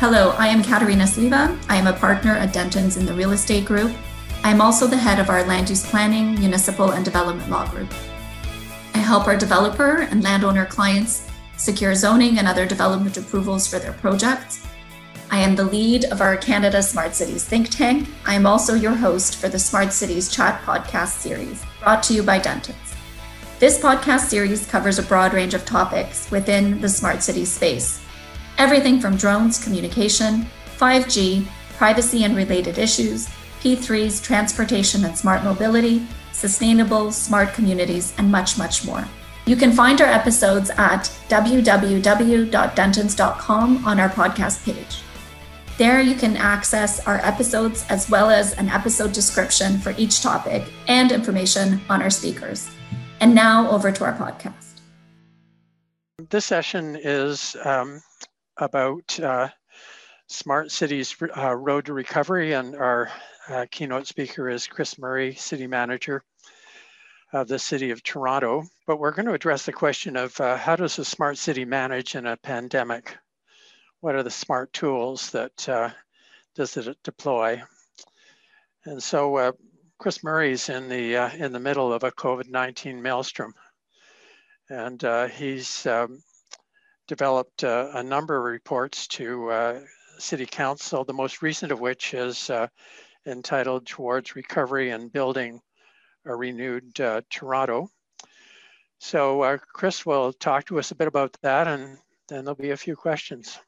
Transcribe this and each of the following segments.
Hello, I am Katerina Sliwa. I am a partner at Dentons in the Real Estate Group. I am also the head of our land use planning, municipal, and development law group. I help our developer and landowner clients secure zoning and other development approvals for their projects. I am the lead of our Canada Smart Cities think tank. I am also your host for the Smart Cities Chat podcast series, brought to you by Dentons. This podcast series covers a broad range of topics within the smart city space, Everything from drones, communication, 5G, privacy and related issues, P3s, transportation and smart mobility, sustainable, smart communities, and much, much more. You can find our episodes at www.dentons.com on our podcast page. There, you can access our episodes as well as an episode description for each topic and information on our speakers. And now over to our podcast. This session is um, about uh, Smart Cities uh, Road to Recovery, and our uh, keynote speaker is Chris Murray, City Manager of the City of Toronto. But we're going to address the question of uh, how does a smart city manage in a pandemic? What are the smart tools that uh, does it deploy? And so uh, Chris Murray's in the in the middle of a COVID-19 maelstrom, and he's um, developed uh, a number of reports to uh, City Council, the most recent of which is uh, entitled Towards Recovery and Building a Renewed uh, Toronto. So uh, Chris will talk to us a bit about that and then there'll be a few questions.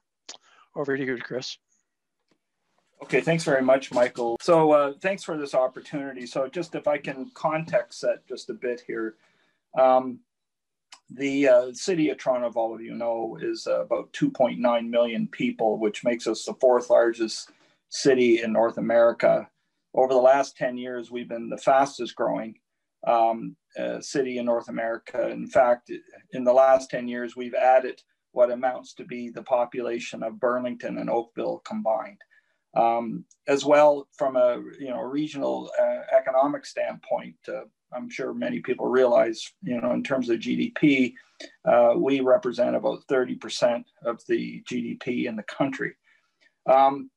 Over to you, Chris. Okay, thanks very much, Michael. So uh, thanks for this opportunity. So just if I can context set just a bit here. Um, the uh, city of Toronto, of all of you know, is uh, about 2.9 million people, which makes us the fourth largest city in North America. Over the last 10 years, we've been the fastest growing um, uh, city in North America. In fact, in the last 10 years, we've added what amounts to be the population of Burlington and Oakville combined. Um, as well, from a you know regional uh, economic standpoint, uh, I'm sure many people realize, you know, in terms of GDP, uh, we represent about 30% of the GDP in the country. Um,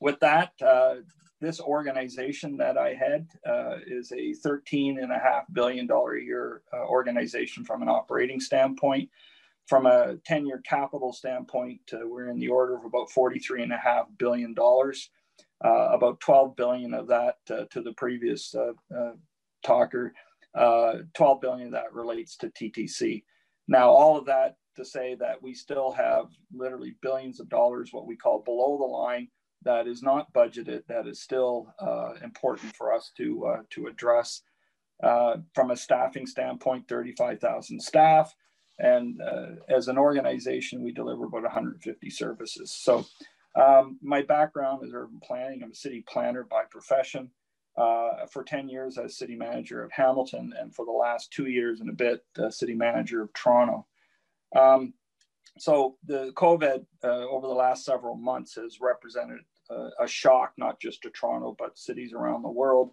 with that, uh, this organization that I head uh, is a $13.5 billion a year uh, organization from an operating standpoint. From a 10 year capital standpoint, uh, we're in the order of about $43.5 billion. Uh, about 12 billion of that to the previous talker, uh, 12 billion that relates to TTC. Now, all of that to say that we still have literally billions of dollars, what we call below the line, that is not budgeted, that is still uh, important for us to, uh, to address. Uh, from a staffing standpoint, 35,000 staff. And uh, as an organization, we deliver about 150 services. So um, my background is urban planning. I'm a city planner by profession uh, for 10 years as city manager of Hamilton, and for the last two years and a bit, uh, city manager of Toronto. Um, so the COVID uh, over the last several months has represented uh, a shock, not just to Toronto, but cities around the world,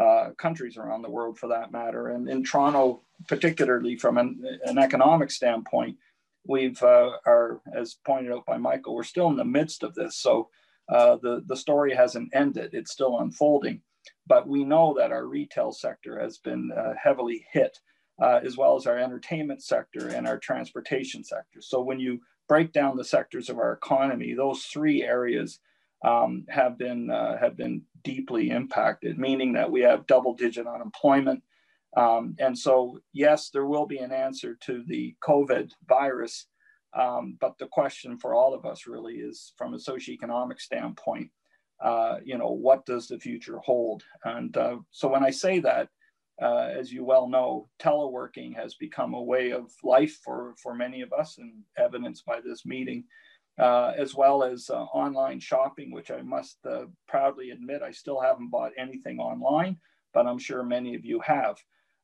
uh, countries around the world for that matter. And in Toronto, particularly from an, an economic standpoint, we've uh, are, as pointed out by Michael, we're still in the midst of this. So the, the story hasn't ended, it's still unfolding. But we know that our retail sector has been uh, heavily hit, uh, as well as our entertainment sector and our transportation sector. So when you break down the sectors of our economy, those three areas um, have been uh, have been deeply impacted, meaning that we have double-digit unemployment. Um, and so, yes, there will be an answer to the COVID virus, um, but the question for all of us really is, from a socioeconomic standpoint, uh, you know, what does the future hold? And uh, so when I say that, uh, as you well know, teleworking has become a way of life for, for many of us, and evidenced by this meeting, uh, as well as uh, online shopping, which I must uh, proudly admit I still haven't bought anything online, but I'm sure many of you have.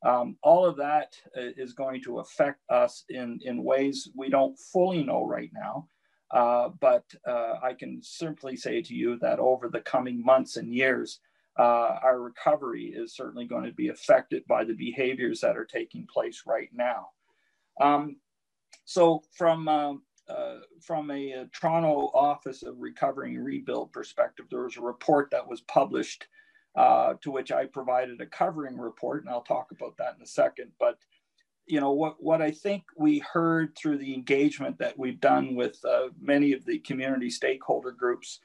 Um, all of that is going to affect us in, in ways we don't fully know right now. Uh, but uh, I can simply say to you that over the coming months and years, uh, our recovery is certainly going to be affected by the behaviors that are taking place right now. Um, so from um, uh, from a, a, Toronto Office of Recovery and Rebuild perspective, there was a report that was published uh, to which I provided a covering report, and I'll talk about that in a second. But you know what what I think we heard through the engagement that we've done with uh, many of the community stakeholder groups,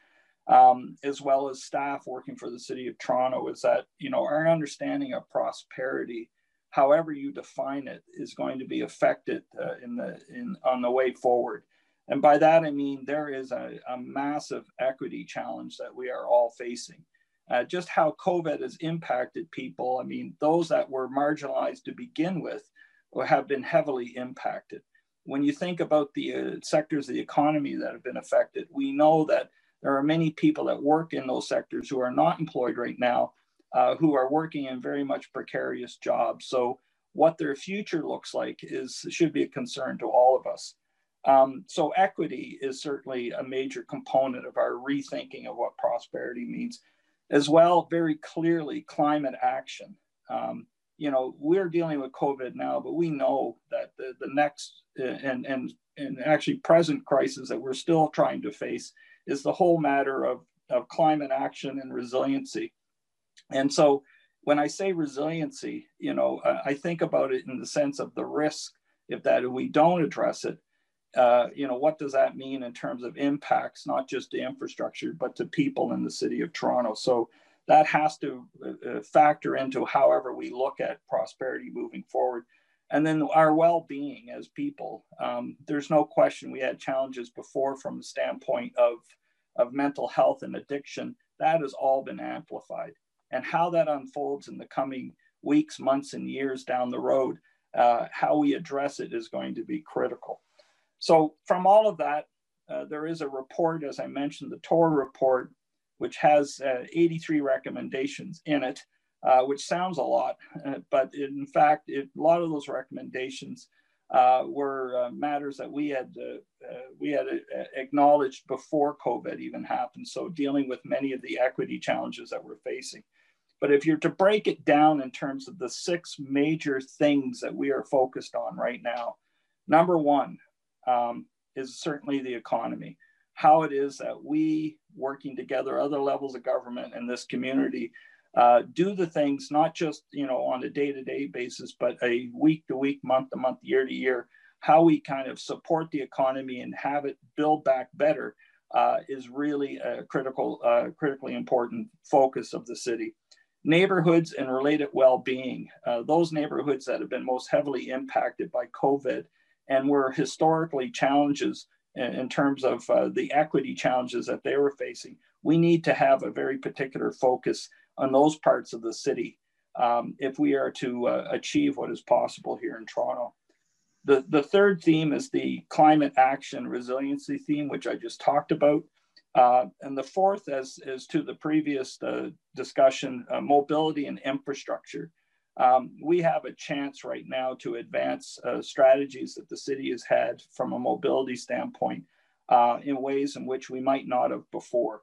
um, as well as staff working for the City of Toronto, is that you know our understanding of prosperity however you define it, is going to be affected uh, in the in on the way forward. And by that I mean there is a, a massive equity challenge that we are all facing. Uh, just how COVID has impacted people. I mean, those that were marginalized to begin with have been heavily impacted. When you think about the uh, sectors of the economy that have been affected, we know that there are many people that work in those sectors who are not employed right now uh, who are working in very much precarious jobs. So what their future looks like is should be a concern to all of us. Um, so equity is certainly a major component of our rethinking of what prosperity means, as well. Very clearly, climate action. Um, you know, we're dealing with COVID now, but we know that the, the next uh, and and and actually present crisis that we're still trying to face is the whole matter of of climate action and resiliency. And so when I say resiliency, you know, I think about it in the sense of the risk if that if we don't address it, uh, you know, what does that mean in terms of impacts, not just to infrastructure, but to people in the city of Toronto? So that has to uh, uh factor into however we look at prosperity moving forward. And then our well being as people. Um, there's no question we had challenges before from the standpoint of, of mental health and addiction. That has all been amplified and how that unfolds in the coming weeks, months, and years down the road, uh, how we address it is going to be critical. So, from all of that, uh, there is a report, as I mentioned, the TOR report, which has uh, 83 recommendations in it, uh, which sounds a lot, uh, but in fact, it, a lot of those recommendations uh, were uh, matters that we had uh, we had acknowledged before COVID even happened. So dealing with many of the equity challenges that we're facing. But if you're to break it down in terms of the six major things that we are focused on right now, number one um, is certainly the economy. How it is that we, working together, other levels of government and this community, uh, do the things not just you know on a day-to-day basis, but a week-to-week, month-to-month, year-to-year. How we kind of support the economy and have it build back better uh, is really a critical, uh, critically important focus of the city neighborhoods and related well-being uh, those neighborhoods that have been most heavily impacted by covid and were historically challenges in, terms of uh, the equity challenges that they were facing we need to have a very particular focus on those parts of the city um, if we are to uh, achieve what is possible here in toronto the, the third theme is the climate action resiliency theme which i just talked about uh, and the fourth, as, as to the previous uh, discussion, uh, mobility and infrastructure. Um, we have a chance right now to advance uh, strategies that the city has had from a mobility standpoint uh, in ways in which we might not have before.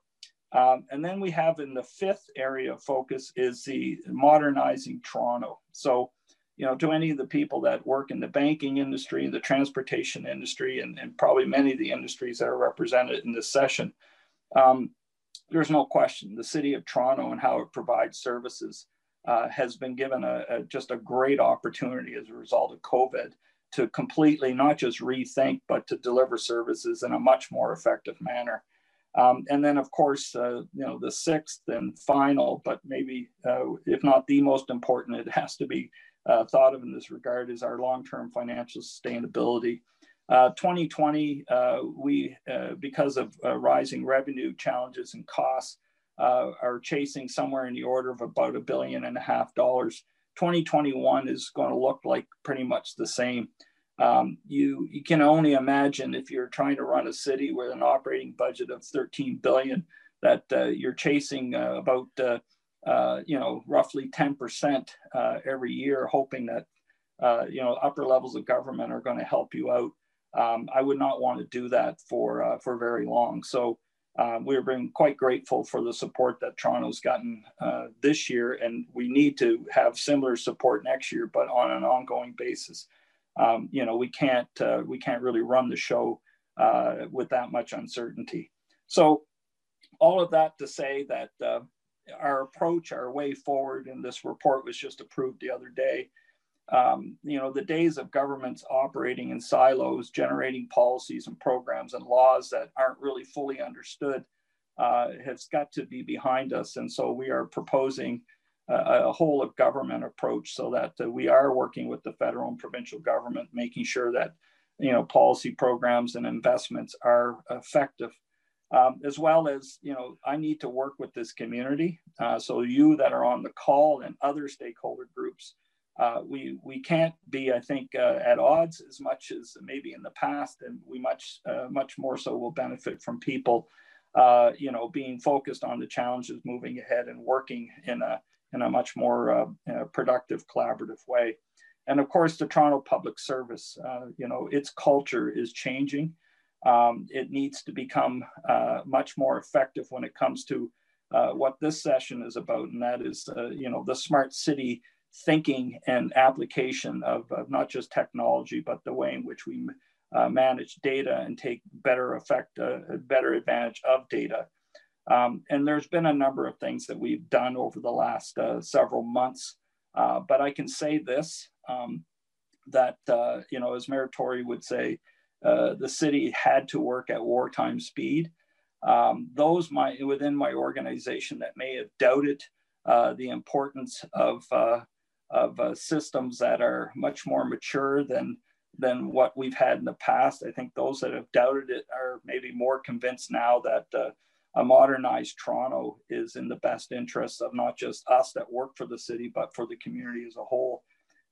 Um, and then we have in the fifth area of focus is the modernizing Toronto. So, you know, to any of the people that work in the banking industry, the transportation industry, and, and probably many of the industries that are represented in this session, um, there's no question the city of Toronto and how it provides services uh, has been given a, a, just a great opportunity as a result of COVID to completely not just rethink, but to deliver services in a much more effective manner. Um, and then, of course, uh, you know, the sixth and final, but maybe uh, if not the most important, it has to be uh, thought of in this regard is our long-term financial sustainability. Uh, 2020, uh, we, uh, because of uh, rising revenue challenges and costs, uh, are chasing somewhere in the order of about a billion and a half dollars. 2021 is going to look like pretty much the same. Um, you, you can only imagine if you're trying to run a city with an operating budget of 13 billion that uh, you're chasing about, you know, roughly 10% every year, hoping that, you know, upper levels of government are going to help you out um, I would not want to do that for uh, for very long. So uh, we've been quite grateful for the support that Toronto's gotten uh, this year, and we need to have similar support next year, but on an ongoing basis. Um, you know, we can't uh, we can't really run the show uh, with that much uncertainty. So, all of that to say that uh, our approach, our way forward in this report was just approved the other day. Um, you know, the days of governments operating in silos, generating policies and programs and laws that aren't really fully understood uh, has got to be behind us. And so we are proposing a, a whole of government approach so that uh, we are working with the federal and provincial government, making sure that you know policy programs and investments are effective. Um, as well as you know, I need to work with this community. Uh, so you that are on the call and other stakeholder groups, uh, we we can't be, I think, uh, at odds as much as maybe in the past, and we much uh, much more so will benefit from people, uh, you know, being focused on the challenges, moving ahead, and working in a in a much more uh, productive, collaborative way. And of course, the Toronto Public Service, uh, you know, its culture is changing. Um, it needs to become uh, much more effective when it comes to uh, what this session is about, and that is, uh, you know, the smart city thinking and application of, of, not just technology, but the way in which we uh, manage data and take better effect, uh, better advantage of data. Um, and there's been a number of things that we've done over the last uh, several months. Uh, but I can say this um, that, uh, you know, as Mayor Tory would say, uh, the city had to work at wartime speed. Um, those my, within my organization that may have doubted the importance of, uh, of systems that are much more mature than, than what we've had in the past, I think those that have doubted it are maybe more convinced now that a modernized Toronto is in the best interest of not just us that work for the city, but for the community as a whole.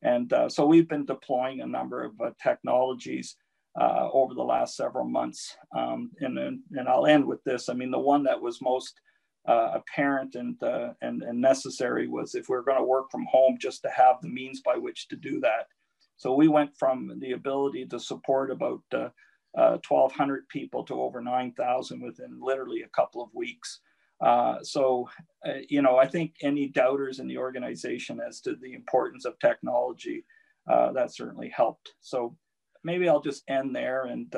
And uh, so we've been deploying a number of uh, technologies uh, over the last several months. Um, and, and I'll end with this. I mean, the one that was most uh, apparent and, uh, and, and necessary was if we we're going to work from home, just to have the means by which to do that. So we went from the ability to support about uh, 1,200 uh, people to over 9,000 within literally a couple of weeks. Uh, so, uh, you know, I think any doubters in the organization as to the importance of technology, that certainly helped. So maybe I'll just end there and,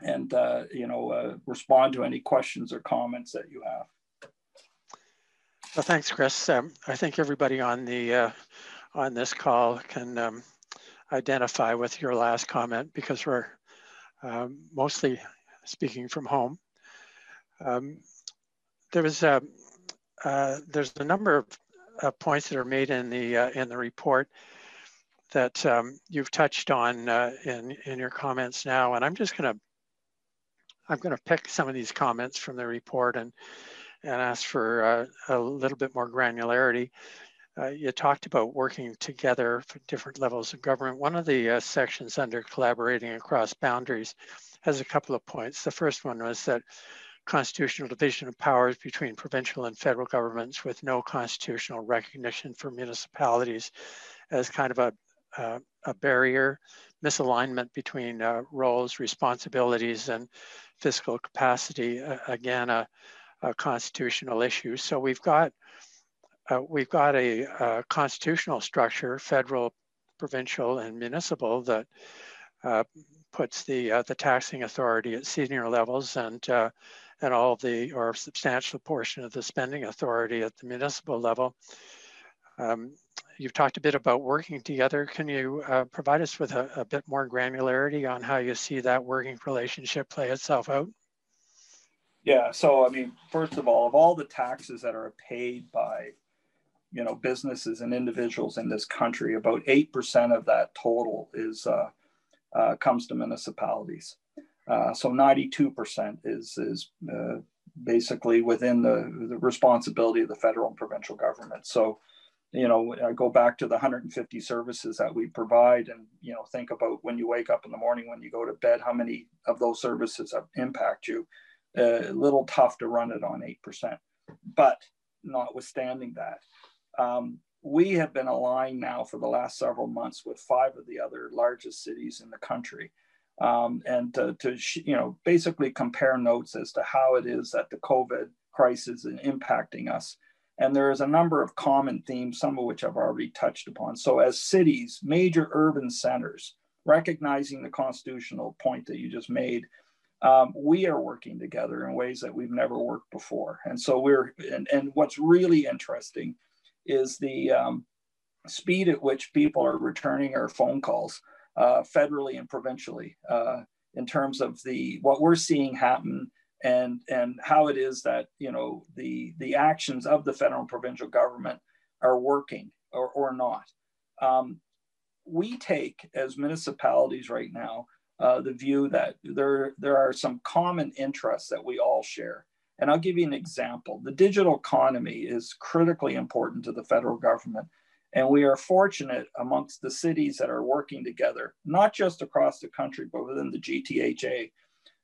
and you know, respond to any questions or comments that you have. Well, thanks, Chris. Um, I think everybody on the on this call can um, identify with your last comment because we're um, mostly speaking from home. Um, there was a, uh, there's a number of uh, points that are made in the uh, in the report that um, you've touched on uh, in in your comments now, and I'm just gonna I'm gonna pick some of these comments from the report and and ask for uh, a little bit more granularity. Uh, you talked about working together for different levels of government. One of the uh, sections under collaborating across boundaries has a couple of points. The first one was that constitutional division of powers between provincial and federal governments with no constitutional recognition for municipalities as kind of a, uh, a barrier, misalignment between uh, roles, responsibilities, and fiscal capacity. again, a, a constitutional issue. So we've got uh, we've got a, a, constitutional structure, federal, provincial, and municipal, that uh, puts the uh, the taxing authority at senior levels and uh, and all the or substantial portion of the spending authority at the municipal level. Um, you've talked a bit about working together. Can you uh, provide us with a, a bit more granularity on how you see that working relationship play itself out? Yeah, so I mean, first of all, of all the taxes that are paid by you know businesses and individuals in this country about 8% of that total is uh, uh, comes to municipalities. Uh, so 92% is is uh, basically within the, the responsibility of the federal and provincial government. So you know i go back to the 150 services that we provide and you know think about when you wake up in the morning when you go to bed how many of those services impact you a little tough to run it on 8% but notwithstanding that um, we have been aligned now for the last several months with five of the other largest cities in the country. Um, and to, to, you know, basically compare notes as to how it is that the COVID crisis is impacting us. And there is a number of common themes, some of which I've already touched upon. So as cities, major urban centers, recognizing the constitutional point that you just made, um, we are working together in ways that we've never worked before. And so we're, and, and what's really interesting is the um, speed at which people are returning our phone calls uh, federally and provincially uh, in terms of the what we're seeing happen and and how it is that you know the the actions of the federal and provincial government are working or, or not. Um, we take as municipalities right now uh, the view that there, there are some common interests that we all share. And I'll give you an example. The digital economy is critically important to the federal government. And we are fortunate amongst the cities that are working together, not just across the country, but within the GTHA.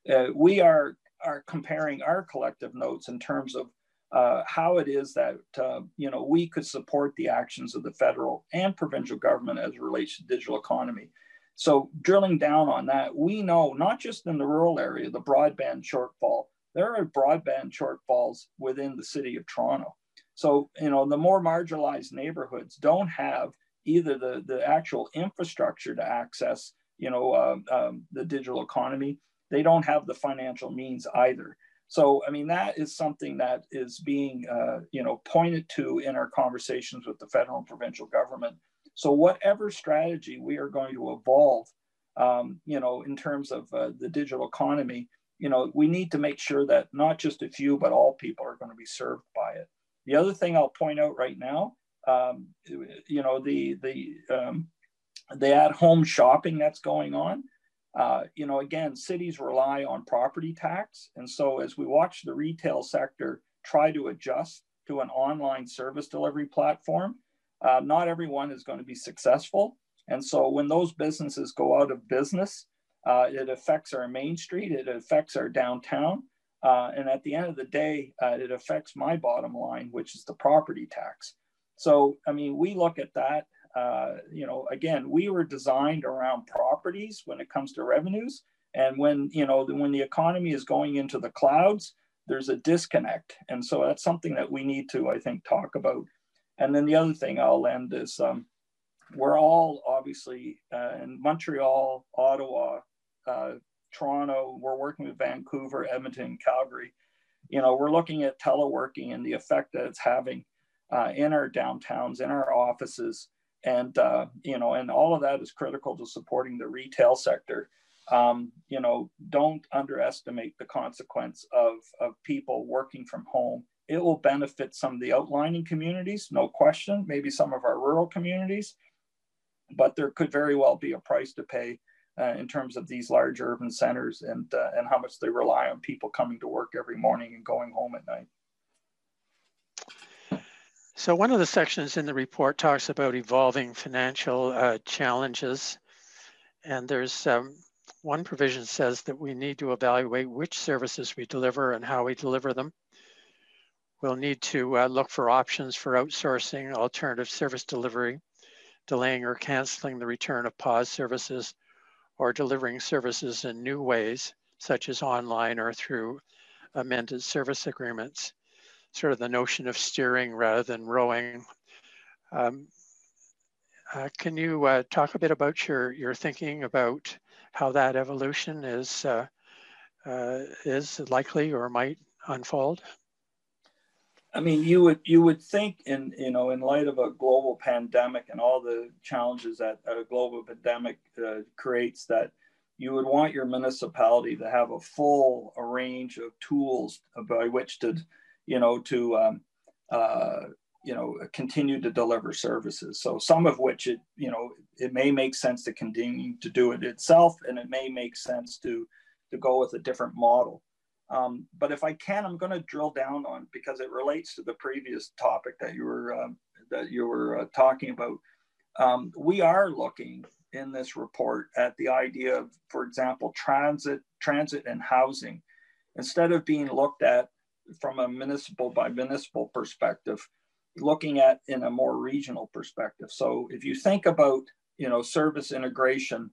Uh, we are, are comparing our collective notes in terms of uh, how it is that uh, you know we could support the actions of the federal and provincial government as it relates to digital economy. So drilling down on that, we know not just in the rural area, the broadband shortfall, there are broadband shortfalls within the city of Toronto. So, you know, the more marginalized neighborhoods don't have either the, the actual infrastructure to access, you know, uh, um, the digital economy. They don't have the financial means either. So, I mean, that is something that is being, uh, you know, pointed to in our conversations with the federal and provincial government so whatever strategy we are going to evolve, um, you know, in terms of uh, the digital economy, you know, we need to make sure that not just a few, but all people are going to be served by it. The other thing I'll point out right now, um, you know, the the um, the at-home shopping that's going on. Uh, you know, again, cities rely on property tax, and so as we watch the retail sector try to adjust to an online service delivery platform, uh, not everyone is going to be successful. And so when those businesses go out of business, uh, it affects our main street, it affects our downtown. Uh, and at the end of the day, uh, it affects my bottom line, which is the property tax. So, I mean, we look at that. Uh, you know, again, we were designed around properties when it comes to revenues. And when, you know, when the economy is going into the clouds, there's a disconnect. And so that's something that we need to, I think, talk about and then the other thing I'll end is um, we're all obviously uh, in Montreal, Ottawa, uh, Toronto, we're working with Vancouver, Edmonton, Calgary. You know, we're looking at teleworking and the effect that it's having uh, in our downtowns, in our offices. And, uh, you know, and all of that is critical to supporting the retail sector. Um, you know, don't underestimate the consequence of, of people working from home it will benefit some of the outlying communities, no question, maybe some of our rural communities, but there could very well be a price to pay uh, in terms of these large urban centers and, uh, and how much they rely on people coming to work every morning and going home at night. So one of the sections in the report talks about evolving financial uh, challenges. And there's um, one provision says that we need to evaluate which services we deliver and how we deliver them. We'll need to uh, look for options for outsourcing alternative service delivery, delaying or canceling the return of pause services, or delivering services in new ways, such as online or through amended service agreements. Sort of the notion of steering rather than rowing. Um, uh, can you uh, talk a bit about your, your thinking about how that evolution is, uh, uh is likely or might unfold? I mean, you would you would think in you know in light of a global pandemic and all the challenges that a global pandemic uh, creates that you would want your municipality to have a full range of tools by which to you know to um, uh, you know continue to deliver services. So some of which it you know it may make sense to continue to do it itself, and it may make sense to to go with a different model. Um, but if I can, I'm going to drill down on because it relates to the previous topic that you were um, that you were uh, talking about. Um, we are looking in this report at the idea of, for example, transit, transit and housing, instead of being looked at from a municipal by municipal perspective, looking at in a more regional perspective. So if you think about, you know, service integration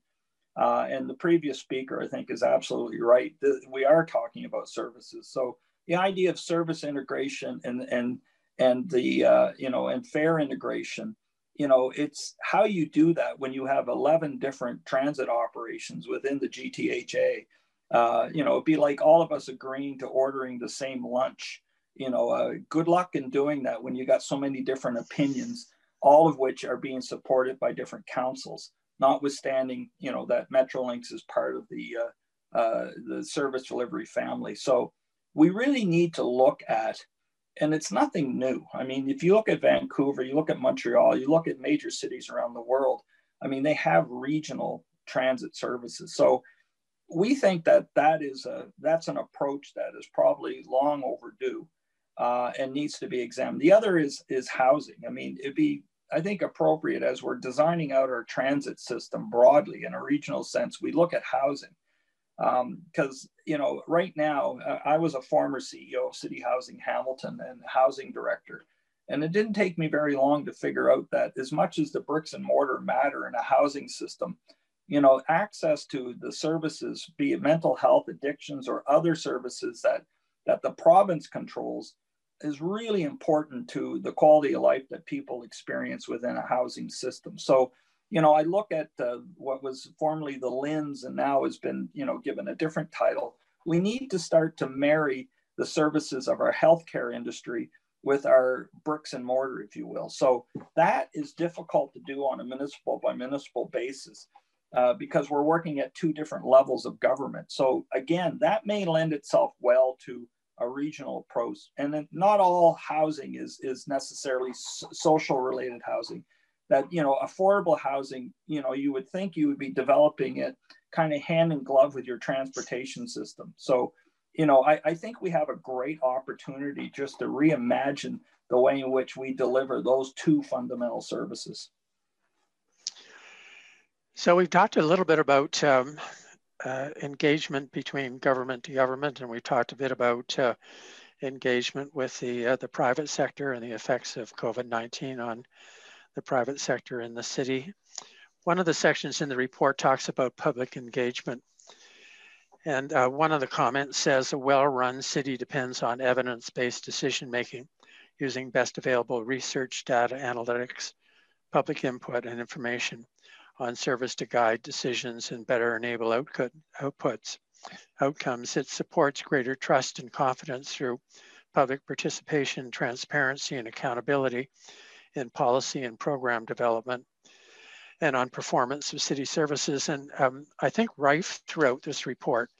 uh, and the previous speaker, I think, is absolutely right. We are talking about services. So the idea of service integration and and and the uh, you know and fair integration you know, it's how you do that when you have 11 different transit operations within the GTHA. Uh, you know, it'd be like all of us agreeing to ordering the same lunch. You know, uh, good luck in doing that when you got so many different opinions, all of which are being supported by different councils. Notwithstanding, you know, that Metrolinx is part of the uh, uh the service delivery family. So we really need to look at and it's nothing new. I mean, if you look at Vancouver, you look at Montreal, you look at major cities around the world, I mean, they have regional transit services. So we think that that is a that's an approach that is probably long overdue uh, and needs to be examined. The other is is housing. I mean, it'd be I think appropriate as we're designing out our transit system broadly in a regional sense. We look at housing because um, you know right now uh, i was a former ceo of city housing hamilton and housing director and it didn't take me very long to figure out that as much as the bricks and mortar matter in a housing system you know access to the services be it mental health addictions or other services that that the province controls is really important to the quality of life that people experience within a housing system so you know, I look at uh, what was formerly the LHINs and now has been, you know, given a different title. We need to start to marry the services of our healthcare industry with our bricks and mortar, if you will. So that is difficult to do on a municipal by municipal basis uh, because we're working at two different levels of government. So again, that may lend itself well to a regional approach. And then not all housing is, is necessarily social related housing. That you know affordable housing you know you would think you would be developing it kind of hand in glove with your transportation system. So you know I, I think we have a great opportunity just to reimagine the way in which we deliver those two fundamental services. So we've talked a little bit about um, uh, engagement between government to government and we talked a bit about uh, engagement with the uh, the private sector and the effects of covid-19 on the private sector in the city. One of the sections in the report talks about public engagement. And uh, one of the comments says a well-run city depends on evidence-based decision-making using best available research, data analytics, public input and information on service to guide decisions and better enable output, outputs, outcomes. It supports greater trust and confidence through public participation, transparency, and accountability in policy and program development and on performance of city services. And um, I think rife throughout this report,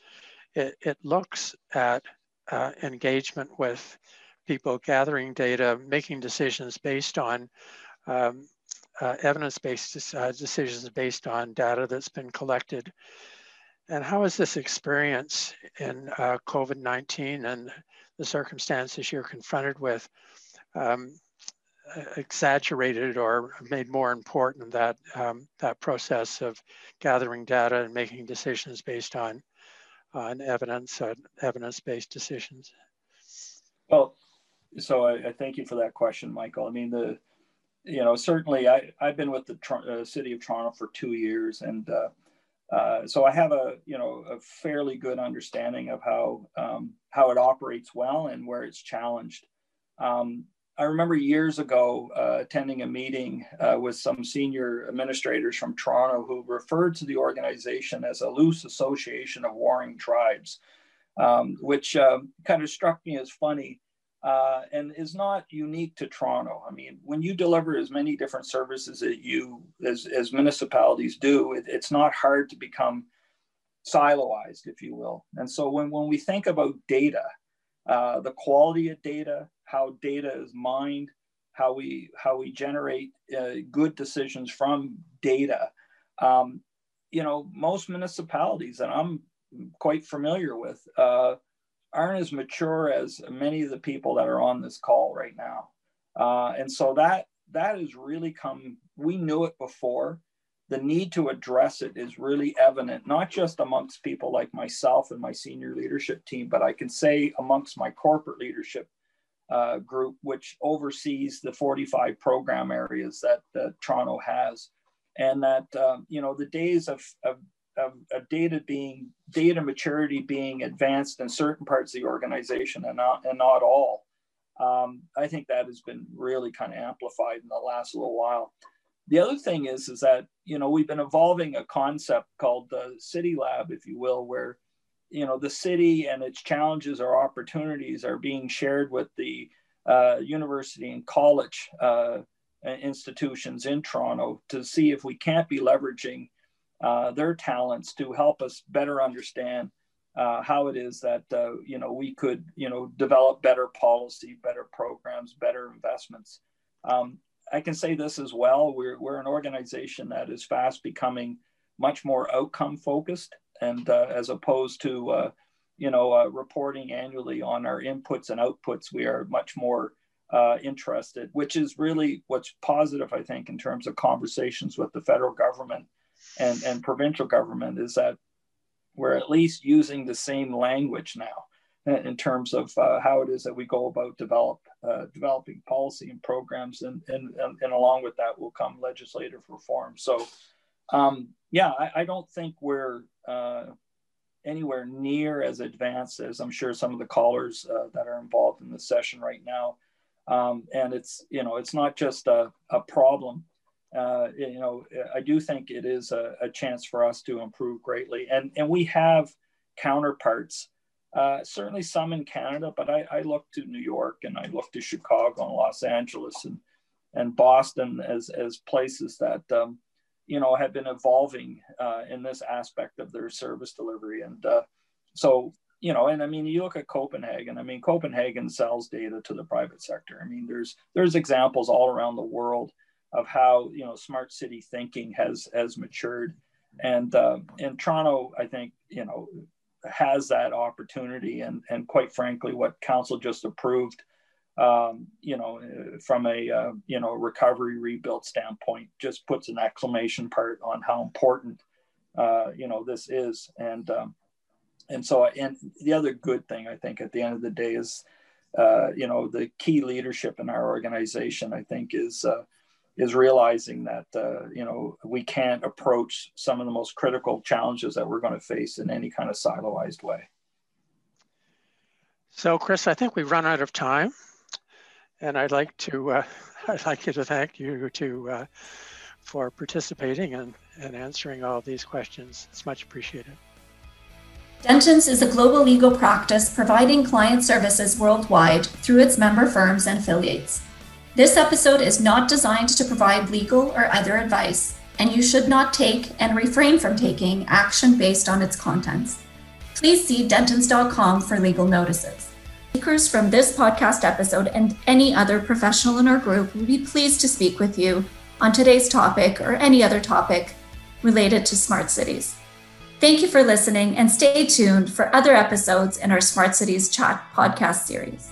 it, it looks at uh, engagement with people gathering data, making decisions based on um, uh, evidence-based uh, decisions based on data that's been collected. And how is this experience in uh, COVID-19 and the circumstances you're confronted with um, exaggerated or made more important that um, that process of gathering data and making decisions based on on evidence uh, evidence-based decisions well so I, I, thank you for that question michael i mean the you know certainly i i've been with the uh, city of toronto for two years and uh, uh, so I have a you know a fairly good understanding of how um, how it operates well and where it's challenged. Um, I remember years ago uh, attending a meeting uh, with some senior administrators from Toronto who referred to the organization as a loose association of warring tribes, um, which uh, kind of struck me as funny uh, and is not unique to Toronto. I mean, when you deliver as many different services that you, as, as municipalities do, it, it's not hard to become siloized, if you will. And so when, when we think about data, uh, the quality of data, how data is mined, how we how we generate uh, good decisions from data. Um, you know, most municipalities that I'm quite familiar with uh, aren't as mature as many of the people that are on this call right now, uh, and so that that has really come. We knew it before the need to address it is really evident, not just amongst people like myself and my senior leadership team, but I can say amongst my corporate leadership uh, group, which oversees the 45 program areas that, Toronto has. And that, um, you know, the days of, of, of, of, data being, data maturity being advanced in certain parts of the organization and not, and not all, um, I think that has been really kind of amplified in the last little while. the other thing is, is that, you know, we've been evolving a concept called the City Lab, if you will, where, you know, the city and its challenges or opportunities are being shared with the uh, university and college uh, institutions in Toronto to see if we can't be leveraging uh, their talents to help us better understand uh, how it is that uh, you know we could you know develop better policy, better programs, better investments. Um, I can say this as well. We're we're an organization that is fast becoming much more outcome focused, and uh, as opposed to uh, you know reporting annually on our inputs and outputs, we are much more interested, which is really what's positive, I think, in terms of conversations with the federal government and, and provincial government is that we're at least using the same language now in terms of uh, how it is that we go about develop uh, developing policy and programs, and, and and along with that will come legislative reform. So, um, yeah, I, I, don't think we're uh, anywhere near as advanced as I'm sure some of the callers uh, that are involved in the session right now. Um, and it's you know it's not just a, a problem uh, you know, I do think it is a, a, chance for us to improve greatly. And, and we have counterparts, uh, certainly some in Canada, but I, I, look to New York and I look to Chicago and Los Angeles and, and Boston as, as places that, um, you know, have been evolving uh, in this aspect of their service delivery. And uh, so, you know, and I mean, you look at Copenhagen. I mean, Copenhagen sells data to the private sector. I mean, there's there's examples all around the world of how you know smart city thinking has has matured, and uh, and Toronto, I think you know has that opportunity, and and quite frankly, what council just approved, um, you know, from a uh, you know recovery rebuild standpoint, just puts an exclamation part on how important uh, you know this is, and um, and so and the other good thing I think at the end of the day is. Uh, you know the key leadership in our organization i think is uh, is realizing that uh, you know we can't approach some of the most critical challenges that we're going to face in any kind of siloized way. So, Chris, I think we've run out of time, and I'd like to uh, I'd like you to thank you to uh, for participating and, and answering all these questions. It's much appreciated. Dentons is a global legal practice providing client services worldwide through its member firms and affiliates. This episode is not designed to provide legal or other advice, and you should not take and refrain from taking action based on its contents. Please see dentons.com for legal notices. Speakers from this podcast episode and any other professional in our group will be pleased to speak with you on today's topic or any other topic related to smart cities. Thank you for listening and stay tuned for other episodes in our Smart Cities Chat podcast series.